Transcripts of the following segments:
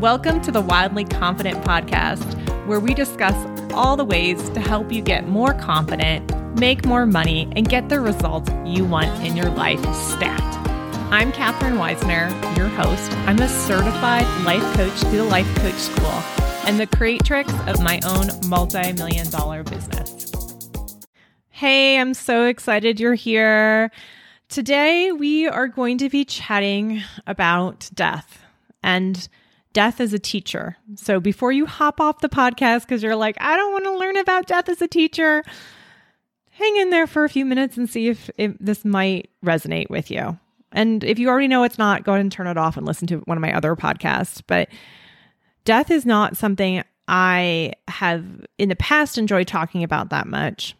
Welcome to the Wildly Confident podcast, where we discuss all the ways to help you get more confident, make more money, and get the results you want in your life stat. I'm Katherine Weissner, your host. I'm a certified life coach through the Life Coach School and the creatrix of my own multi million dollar business. Hey, I'm so excited you're here. Today, we are going to be chatting about death and death as a teacher. So before you hop off the podcast because you're like, I don't want to learn about death as a teacher, hang in there for a few minutes and see if, if this might resonate with you. And if you already know it's not, go ahead and turn it off and listen to one of my other podcasts. But death is not something I have in the past enjoyed talking about that much.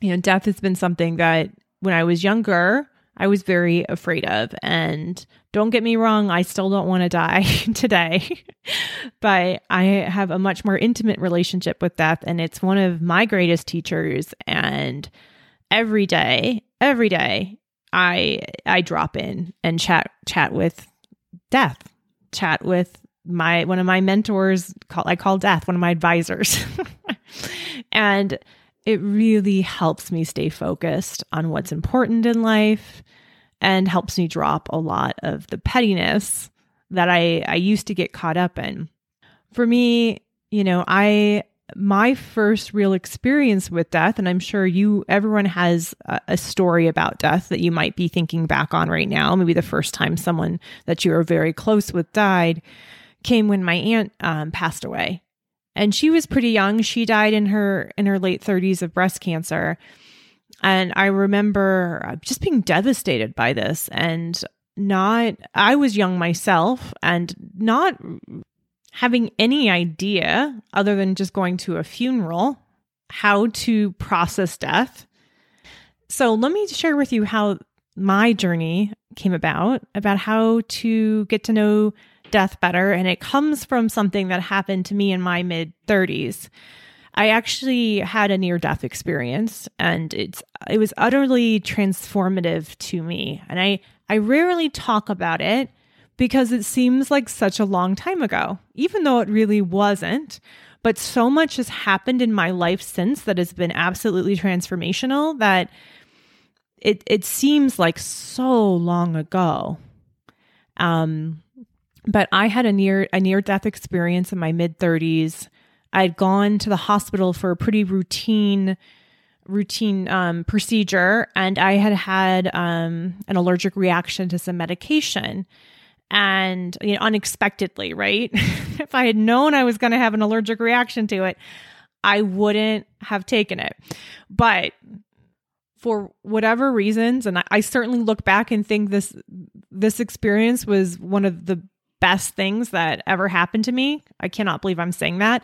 You know, death has been something that when I was younger, I was very afraid of. And don't get me wrong, I still don't want to die today, but I have a much more intimate relationship with death. And it's one of my greatest teachers. And every day, every day, I I drop in and chat chat with death, chat with my one of my mentors call I call death one of my advisors. and it really helps me stay focused on what's important in life and helps me drop a lot of the pettiness that I, I used to get caught up in. For me, you know, I my first real experience with death, and I'm sure you everyone has a, a, story about death that you might be thinking back on right now. Maybe the first time someone that you were very close with died came when my aunt um, passed away and she was pretty young. She died in her in her late 30s of breast cancer. And I remember uh, just being devastated by this and not I was young myself and not having any idea other than just going to a funeral how to process death. So let me share with you how my journey came about about how to get to know death better. And it comes from something that happened to me in my mid 30s. I actually had a near death experience and it's it was utterly transformative to me. And I I rarely talk about it because it seems like such a long time ago, even though it really wasn't. But so much has happened in my life since that has been absolutely transformational that it it seems like so long ago. Um but I had a near a near death experience in my mid 30s. I'd gone to the hospital for a pretty routine routine um, procedure, and I had had um, an allergic reaction to some medication, and you know, unexpectedly, right? if I had known I was going to have an allergic reaction to it, I wouldn't have taken it. But for whatever reasons, and I, I certainly look back and think this this experience was one of the best things that ever happened to me. I cannot believe I'm saying that.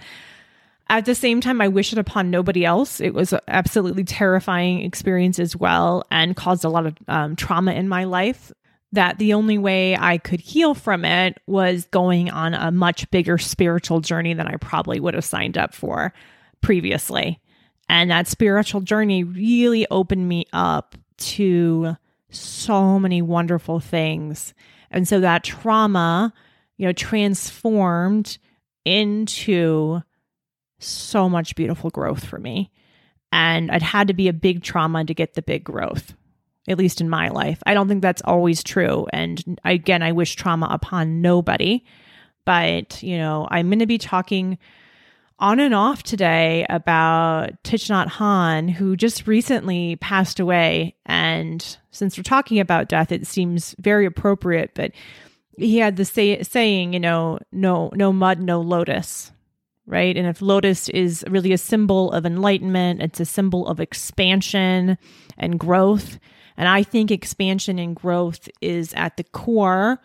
At the same time, I wish it upon nobody else. It was absolutely terrifying experience as well and caused a lot of um, trauma in my life. That the only way I could heal from it was going on a much bigger spiritual journey than I probably would have signed up for previously. And that spiritual journey really opened me up to so many wonderful things. And so that trauma you know, transformed into so much beautiful growth for me. And I'd had to be a big trauma to get the big growth, at least in my life. I don't think that's always true. And again, I wish trauma upon nobody. But, you know, I'm going to be talking on and off today about Thich Nhat Hanh, who just recently passed away. And since we're talking about death, it seems very appropriate. But he had the say, saying, you know, no no mud, no lotus, right? And if lotus is really a symbol of enlightenment, it's a symbol of expansion and growth. And I think expansion and growth is at the core,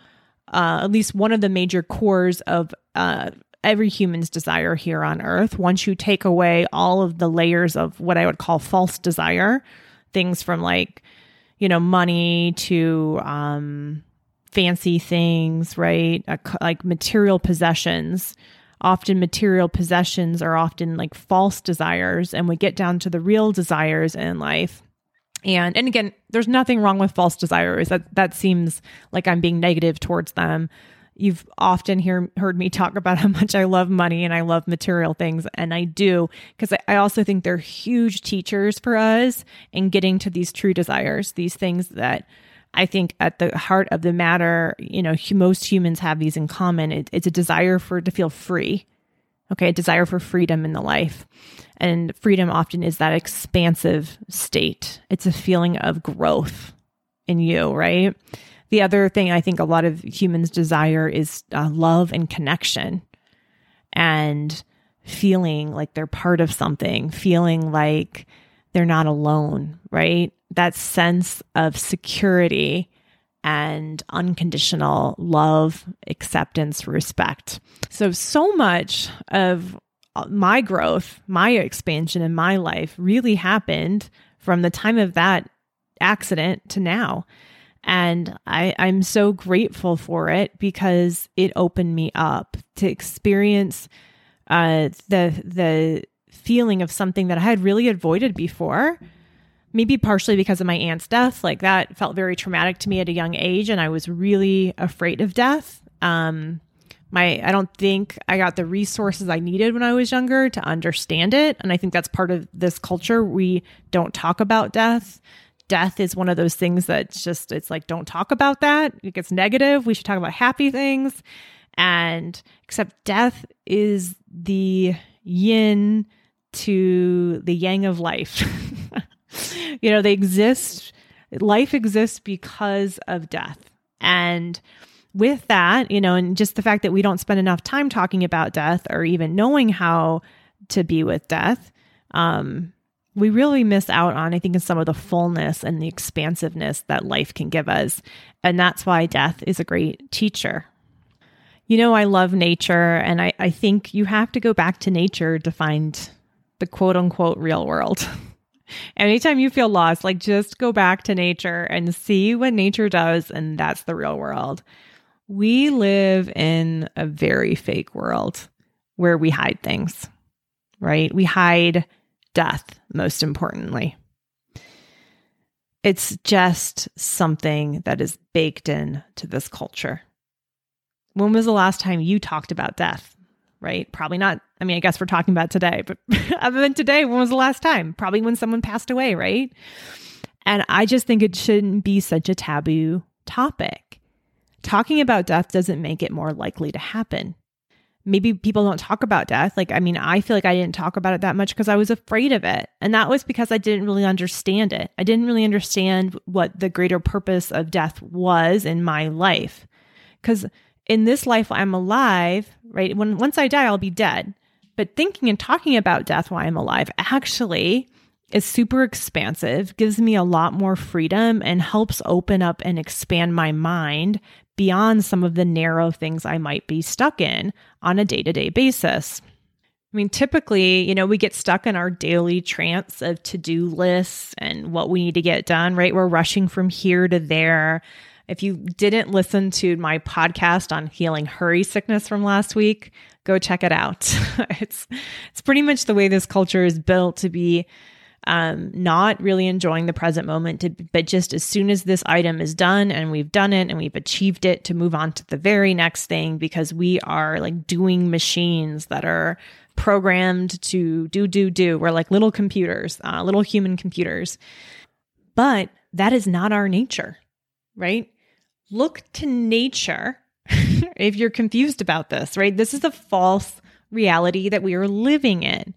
uh, at least one of the major cores of uh, every human's desire here on earth. Once you take away all of the layers of what I would call false desire, things from like, you know, money to, um, fancy things, right? like material possessions. Often, material possessions are often like false desires, and we get down to the real desires in life. And and again, there's nothing wrong with false desires. That that seems like I'm being negative towards them. You've often hear, heard me talk about how much I love money and I love material things. And I do, because I, I also think they're huge teachers for us in getting to these true desires, these things that I think at the heart of the matter, you know, most humans have these in common. It, it's a desire for to feel free. Okay, a desire for freedom in the life. And freedom often is that expansive state. It's a feeling of growth in you, right? The other thing I think a lot of humans desire is uh, love and connection and feeling like they're part of something, feeling like they're not alone, right? That sense of security and unconditional love, acceptance, respect. So, so much of my growth, my expansion in my life really happened from the time of that accident to now. And I, I'm so grateful for it because it opened me up to experience uh, the the feeling of something that I had really avoided before. Maybe partially because of my aunt's death, like that felt very traumatic to me at a young age, and I was really afraid of death. Um, my I don't think I got the resources I needed when I was younger to understand it, and I think that's part of this culture. We don't talk about death. Death is one of those things that's just it's like don't talk about that. It gets negative. We should talk about happy things. And except death is the yin to the yang of life you know they exist life exists because of death and with that you know and just the fact that we don't spend enough time talking about death or even knowing how to be with death um we really miss out on, I think, in some of the fullness and the expansiveness that life can give us. And that's why death is a great teacher. You know, I love nature, and I, I think you have to go back to nature to find the quote unquote real world. Anytime you feel lost, like just go back to nature and see what nature does, and that's the real world. We live in a very fake world where we hide things, right? We hide death, most importantly. It's just something that is baked in to this culture. When was the last time you talked about death? Right? Probably not. I mean, I guess we're talking about today, but other than today, when was the last time? Probably when someone passed away, right? And I just think it shouldn't be such a taboo topic. Talking about death doesn't make it more likely to happen maybe people don't talk about death. Like, I mean, I feel like I didn't talk about it that much because I was afraid of it. And that was because I didn't really understand it. I didn't really understand what the greater purpose of death was in my life. Because in this life, I'm alive, right? When once I die, I'll be dead. But thinking and talking about death while I'm alive actually is super expansive, gives me a lot more freedom, and helps open up and expand my mind beyond some of the narrow things I might be stuck in on a day to day basis. I mean, typically, you know, we get stuck in our daily trance of to do lists and what we need to get done, right? We're rushing from here to there. If you didn't listen to my podcast on healing hurry sickness from last week, go check it out. it's it's pretty much the way this culture is built to be um, not really enjoying the present moment, to, but just as soon as this item is done and we've done it and we've achieved it, to move on to the very next thing because we are like doing machines that are programmed to do, do, do. We're like little computers, uh, little human computers. But that is not our nature, right? Look to nature if you're confused about this, right? This is a false reality that we are living in.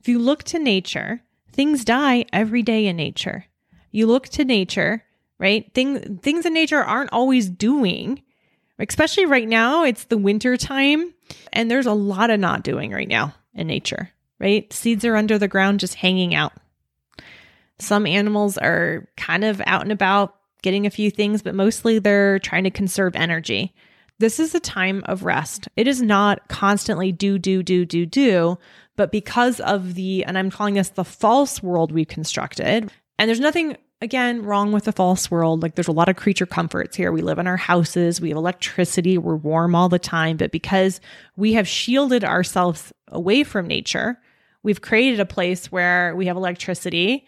If you look to nature, things die every day in nature. You look to nature, right? Things things in nature aren't always doing. Especially right now, it's the winter time and there's a lot of not doing right now in nature, right? Seeds are under the ground just hanging out. Some animals are kind of out and about getting a few things, but mostly they're trying to conserve energy. This is a time of rest. It is not constantly do, do, do, do, do, but because of the, and I'm calling this the false world we've constructed, and there's nothing again wrong with the false world. Like there's a lot of creature comforts here. We live in our houses. We have electricity. We're warm all the time. But because we have shielded ourselves away from nature we've created a place where we have electricity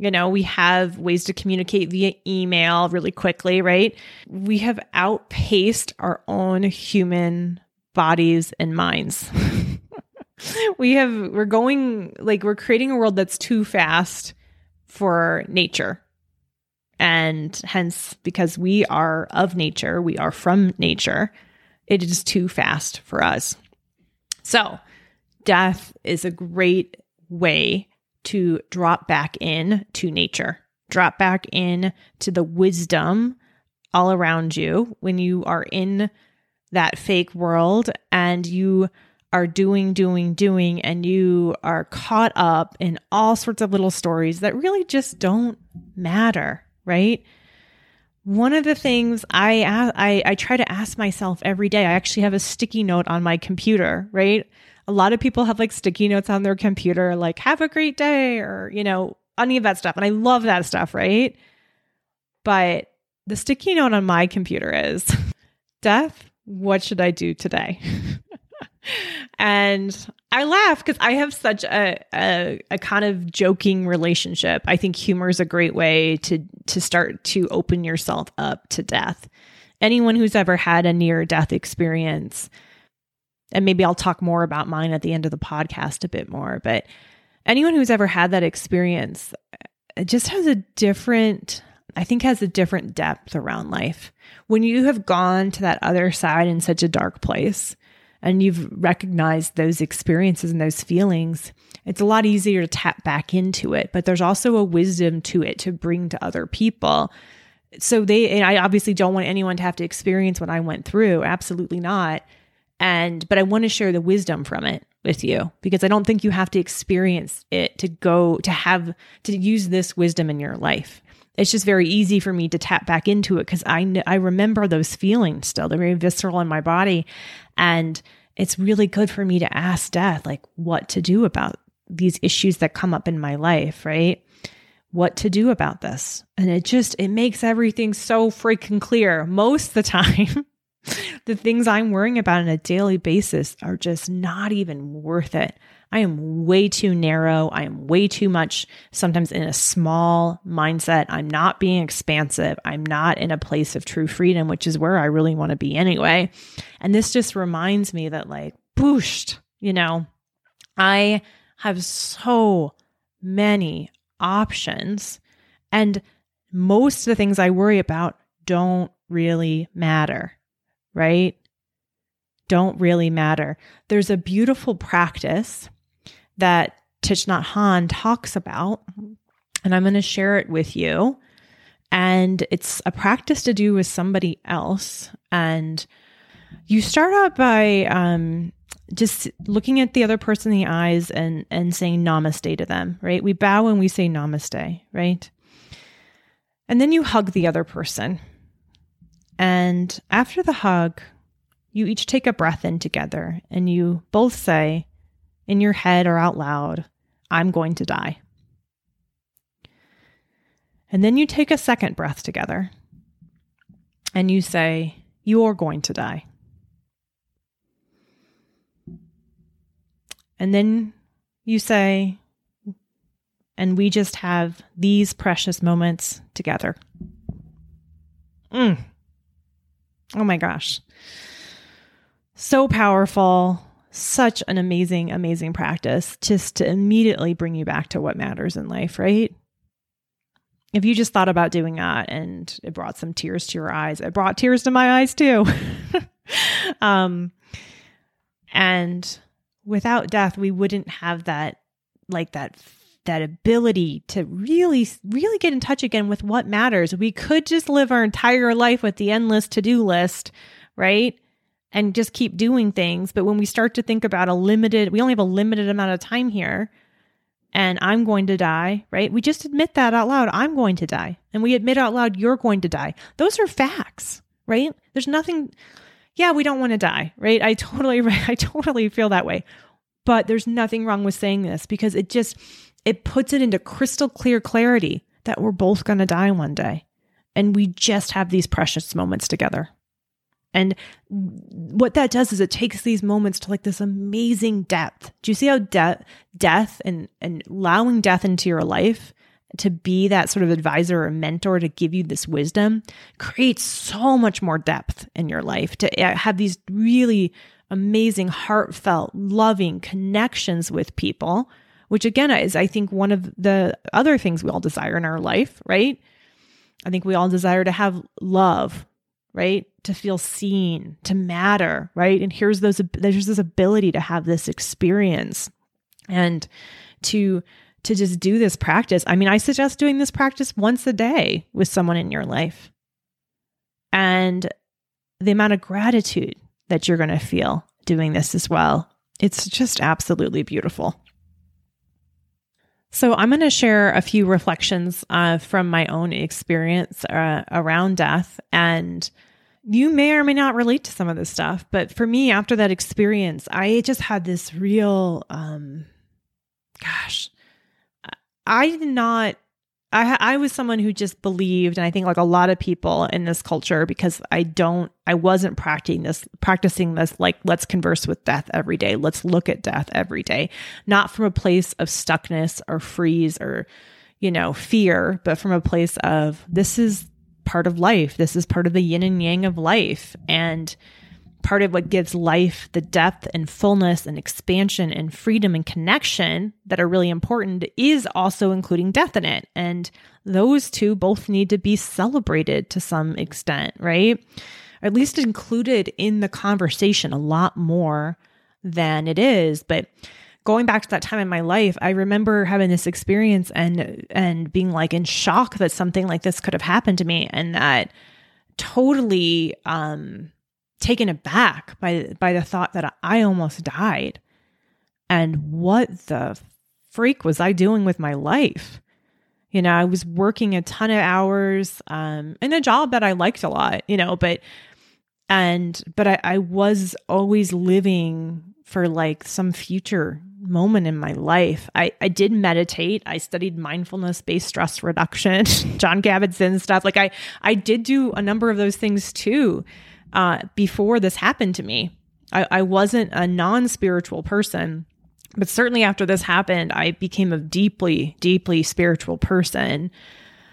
You know, we have ways to communicate via email really quickly, right? We have outpaced our own human bodies and minds. we have, we're going, like, we're creating a world that's too fast for nature. And hence, because we are of nature, we are from nature, it is too fast for us. So, death is a great way to drop back in to nature, drop back in to the wisdom all around you when you are in that fake world and you are doing, doing, doing, and you are caught up in all sorts of little stories that really just don't matter, right? One of the things I, I I try to ask myself every day, I actually have a sticky note on my computer, right? A lot of people have like sticky notes on their computer, like "Have a great day" or you know any of that stuff, and I love that stuff, right? But the sticky note on my computer is, "Death, what should I do today?" and I laugh because I have such a, a, a kind of joking relationship. I think humor is a great way to to start to open yourself up to death. Anyone who's ever had a near death experience, and maybe I'll talk more about mine at the end of the podcast a bit more, but anyone who's ever had that experience just has a different I think has a different depth around life. When you have gone to that other side in such a dark place, and you've recognized those experiences and those feelings, it's a lot easier to tap back into it. But there's also a wisdom to it to bring to other people. So they, I obviously don't want anyone to have to experience what I went through. Absolutely not. And, but I want to share the wisdom from it with you because I don't think you have to experience it to go to have to use this wisdom in your life. It's just very easy for me to tap back into it because I I remember those feelings still. They're very visceral in my body, and it's really good for me to ask death like what to do about these issues that come up in my life, right? What to do about this. And it just it makes everything so freaking clear. Most of the time, the things I'm worrying about on a daily basis are just not even worth it. I am way too narrow. I am way too much sometimes in a small mindset. I'm not being expansive. I'm not in a place of true freedom, which is where I really want to be anyway. And this just reminds me that, like, booshed, you know, I have so many options. And most of the things I worry about don't really matter, right? Don't really matter. There's a beautiful practice that Thich Nhat Hanh talks about, and I'm going to share it with you. And it's a practice to do with somebody else. And you start out by um, just looking at the other person in the eyes and and saying namaste to them, right? We bow and we say namaste, right? And then you hug the other person. And after the hug, you each take a breath in together and you both say, in your head or out loud, I'm going to die. And then you take a second breath together and you say, You're going to die. And then you say, and we just have these precious moments together. Mm. Oh my gosh. So powerful such an amazing, amazing practice just to immediately bring you back to what matters in life, right? If you just thought about doing that and it brought some tears to your eyes, it brought tears to my eyes too. um, and without death, we wouldn't have that, like that that ability to really really get in touch again with what matters. We could just live our entire life with the endless to-do list, right? and just keep doing things. But when we start to think about a limited, we only have a limited amount of time here and I'm going to die, right? We just admit that out loud. I'm going to die. And we admit out loud, you're going to die. Those are facts, right? There's nothing, yeah, we don't want to die, right? I totally, I totally feel that way. But there's nothing wrong with saying this because it just, it puts it into crystal clear clarity that we're both going to die one day. And we just have these precious moments together. And what that does is it takes these moments to like this amazing depth. Do you see how de- death and, and allowing death into your life to be that sort of advisor or mentor to give you this wisdom creates so much more depth in your life to uh, have these really amazing, heartfelt, loving connections with people, which again is, I think, one of the other things we all desire in our life, right? I think we all desire to have love, right? To feel seen, to matter, right? And here's those there's this ability to have this experience and to to just do this practice. I mean, I suggest doing this practice once a day with someone in your life. And the amount of gratitude that you're going to feel doing this as well. It's just absolutely beautiful. So, I'm going to share a few reflections uh, from my own experience uh, around death. And you may or may not relate to some of this stuff. But for me, after that experience, I just had this real, um, gosh, I did not I I was someone who just believed, and I think like a lot of people in this culture, because I don't, I wasn't practicing this, practicing this like let's converse with death every day, let's look at death every day, not from a place of stuckness or freeze or, you know, fear, but from a place of this is part of life, this is part of the yin and yang of life, and part of what gives life the depth and fullness and expansion and freedom and connection that are really important is also including death in it. And those two both need to be celebrated to some extent, right? Or at least included in the conversation a lot more than it is. But going back to that time in my life, I remember having this experience and and being like in shock that something like this could have happened to me and that totally um taken aback by by the thought that I almost died. And what the freak was I doing with my life? You know, I was working a ton of hours um, in a job that I liked a lot, you know, but and but I, I was always living for like some future moment in my life. I, I did meditate. I studied mindfulness based stress reduction, Jon Kabat-Zinn stuff. Like I I did do a number of those things too uh, before this happened to me. I, I wasn't a non spiritual person, but certainly after this happened, I became a deeply, deeply spiritual person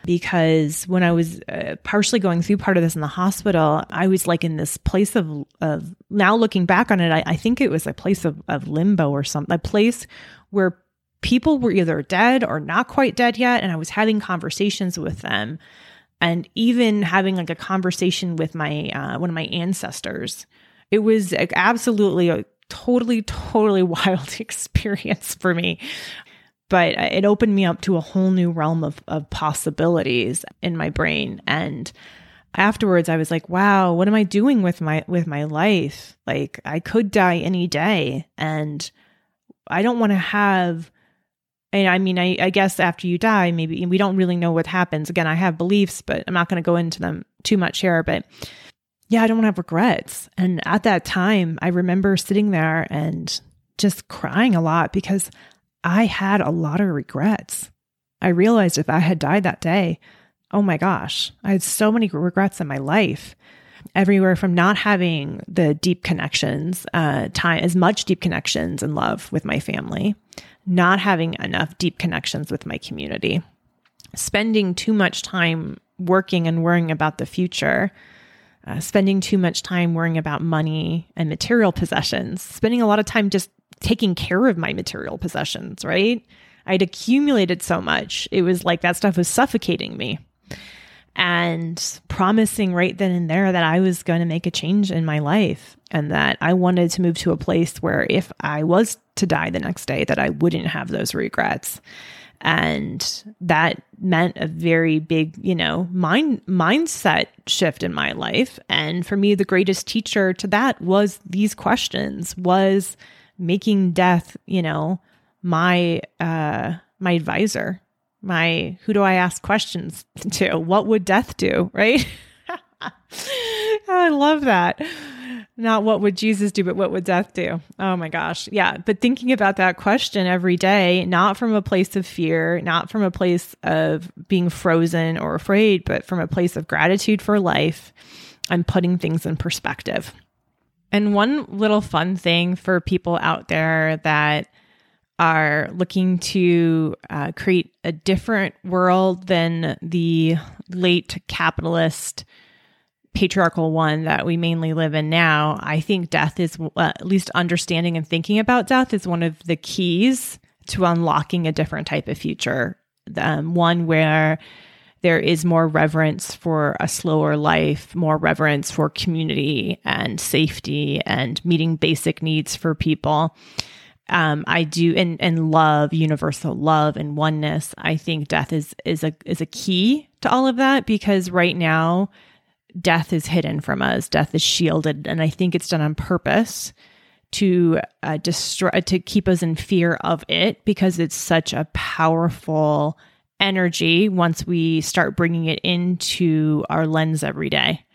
because when I was uh, partially going through part of this in the hospital, I was like in this place of, of now looking back on it, I, I think it was a place of, of limbo or something, a place where people were either dead or not quite dead yet. And I was having conversations with them and even having like a conversation with my uh, one of my ancestors it was like, absolutely a totally totally wild experience for me. But it opened me up to a whole new realm of, of possibilities in my brain. And afterwards i was like wow what am i doing with my with my life? Like i could die any day and i don't want to have and I mean, I, I guess after you die, maybe we don't really know what happens. Again, I have beliefs, but I'm not going to go into them too much here. But yeah, I don't want to have regrets. And at that time, I remember sitting there and just crying a lot because I had a lot of regrets. I realized if I had died that day, oh my gosh, I had so many regrets in my life. Everywhere from not having the deep connections, uh, time as much deep connections and love with my family, not having enough deep connections with my community, spending too much time working and worrying about the future, uh, spending too much time worrying about money and material possessions, spending a lot of time just taking care of my material possessions, right? I'd accumulated so much. It was like that stuff was suffocating me. And promising right then and there that I was going to make a change in my life and that I wanted to move to a place where if I was to die the next day that I wouldn't have those regrets. And that meant a very big, you know, mind mindset shift in my life. And for me, the greatest teacher to that was these questions, was making death, you know, my uh my advisor, my who do I ask questions to? What would death do? Right? I love that. Not what would Jesus do, but what would death do? Oh my gosh. Yeah. But thinking about that question every day, not from a place of fear, not from a place of being frozen or afraid, but from a place of gratitude for life and putting things in perspective. And one little fun thing for people out there that are looking to uh, create a different world than the late capitalist patriarchal one that we mainly live in now, I think death is, uh, at least understanding and thinking about death is one of the keys to unlocking a different type of future. Um, one where there is more reverence for a slower life, more reverence for community and safety and meeting basic needs for people. Um, I do and and love, universal love and oneness. I think death is is a is a key to all of that because right now death is hidden from us, death is shielded, and I think it's done on purpose to uh, destroy to keep us in fear of it because it's such a powerful energy once we start bringing it into our lens every day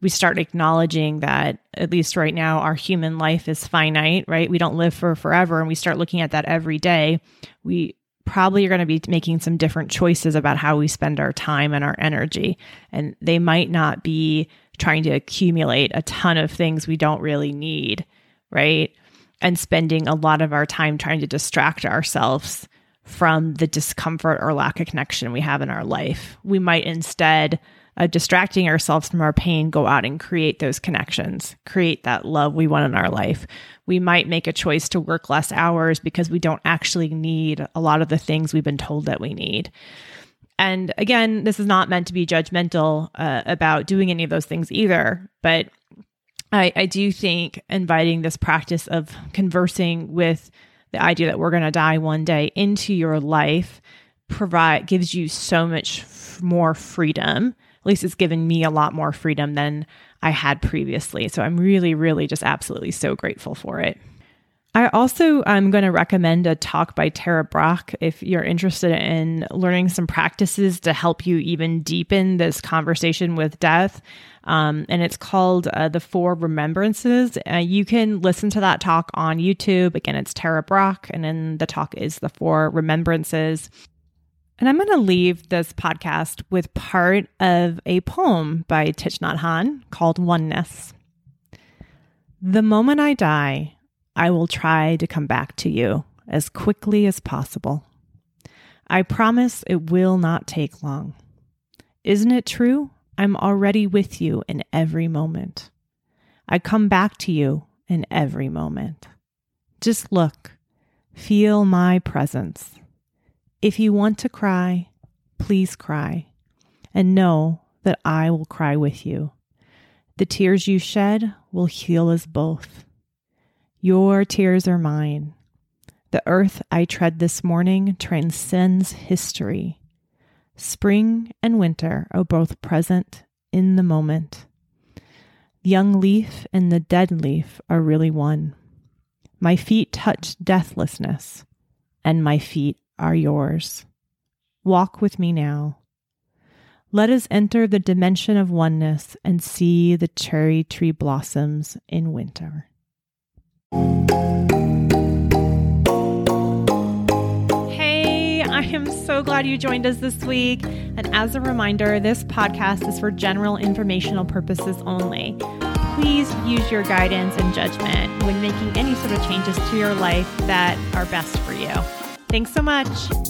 we start acknowledging that at least right now our human life is finite right we don't live for forever and we start looking at that every day we probably are going to be making some different choices about how we spend our time and our energy. And they might not be trying to accumulate a ton of things we don't really need, right? And spending a lot of our time trying to distract ourselves from the discomfort or lack of connection we have in our life. We might instead uh, distracting ourselves from our pain, go out and create those connections, create that love we want in our life. We might make a choice to work less hours because we don't actually need a lot of the things we've been told that we need. And again, this is not meant to be judgmental uh, about doing any of those things either, but I, I do think inviting this practice of conversing with the idea that we're going to die one day into your life provide gives you so much f- more freedom at least it's given me a lot more freedom than I had previously. So I'm really, really just absolutely so grateful for it. I also am going to recommend a talk by Tara Brach if you're interested in learning some practices to help you even deepen this conversation with death. Um, and it's called uh, The Four Remembrances. Uh, you can listen to that talk on YouTube. Again, it's Tara Brach, and then the talk is The Four Remembrances. And I'm going to leave this podcast with part of a poem by Thich Nhat Hanh called Oneness. The moment I die, I will try to come back to you as quickly as possible. I promise it will not take long. Isn't it true? I'm already with you in every moment. I come back to you in every moment. Just look, feel my presence. If you want to cry, please cry, and know that I will cry with you. The tears you shed will heal us both. Your tears are mine. The earth I tread this morning transcends history. Spring and winter are both present in the moment. Young leaf and the dead leaf are really one. My feet touch deathlessness, and my feet are yours. Walk with me now. Let us enter the dimension of oneness and see the cherry tree blossoms in winter. Hey, I am so glad you joined us this week. And as a reminder, this podcast is for general informational purposes only. Please use your guidance and judgment when making any sort of changes to your life that are best for you. Thanks so much.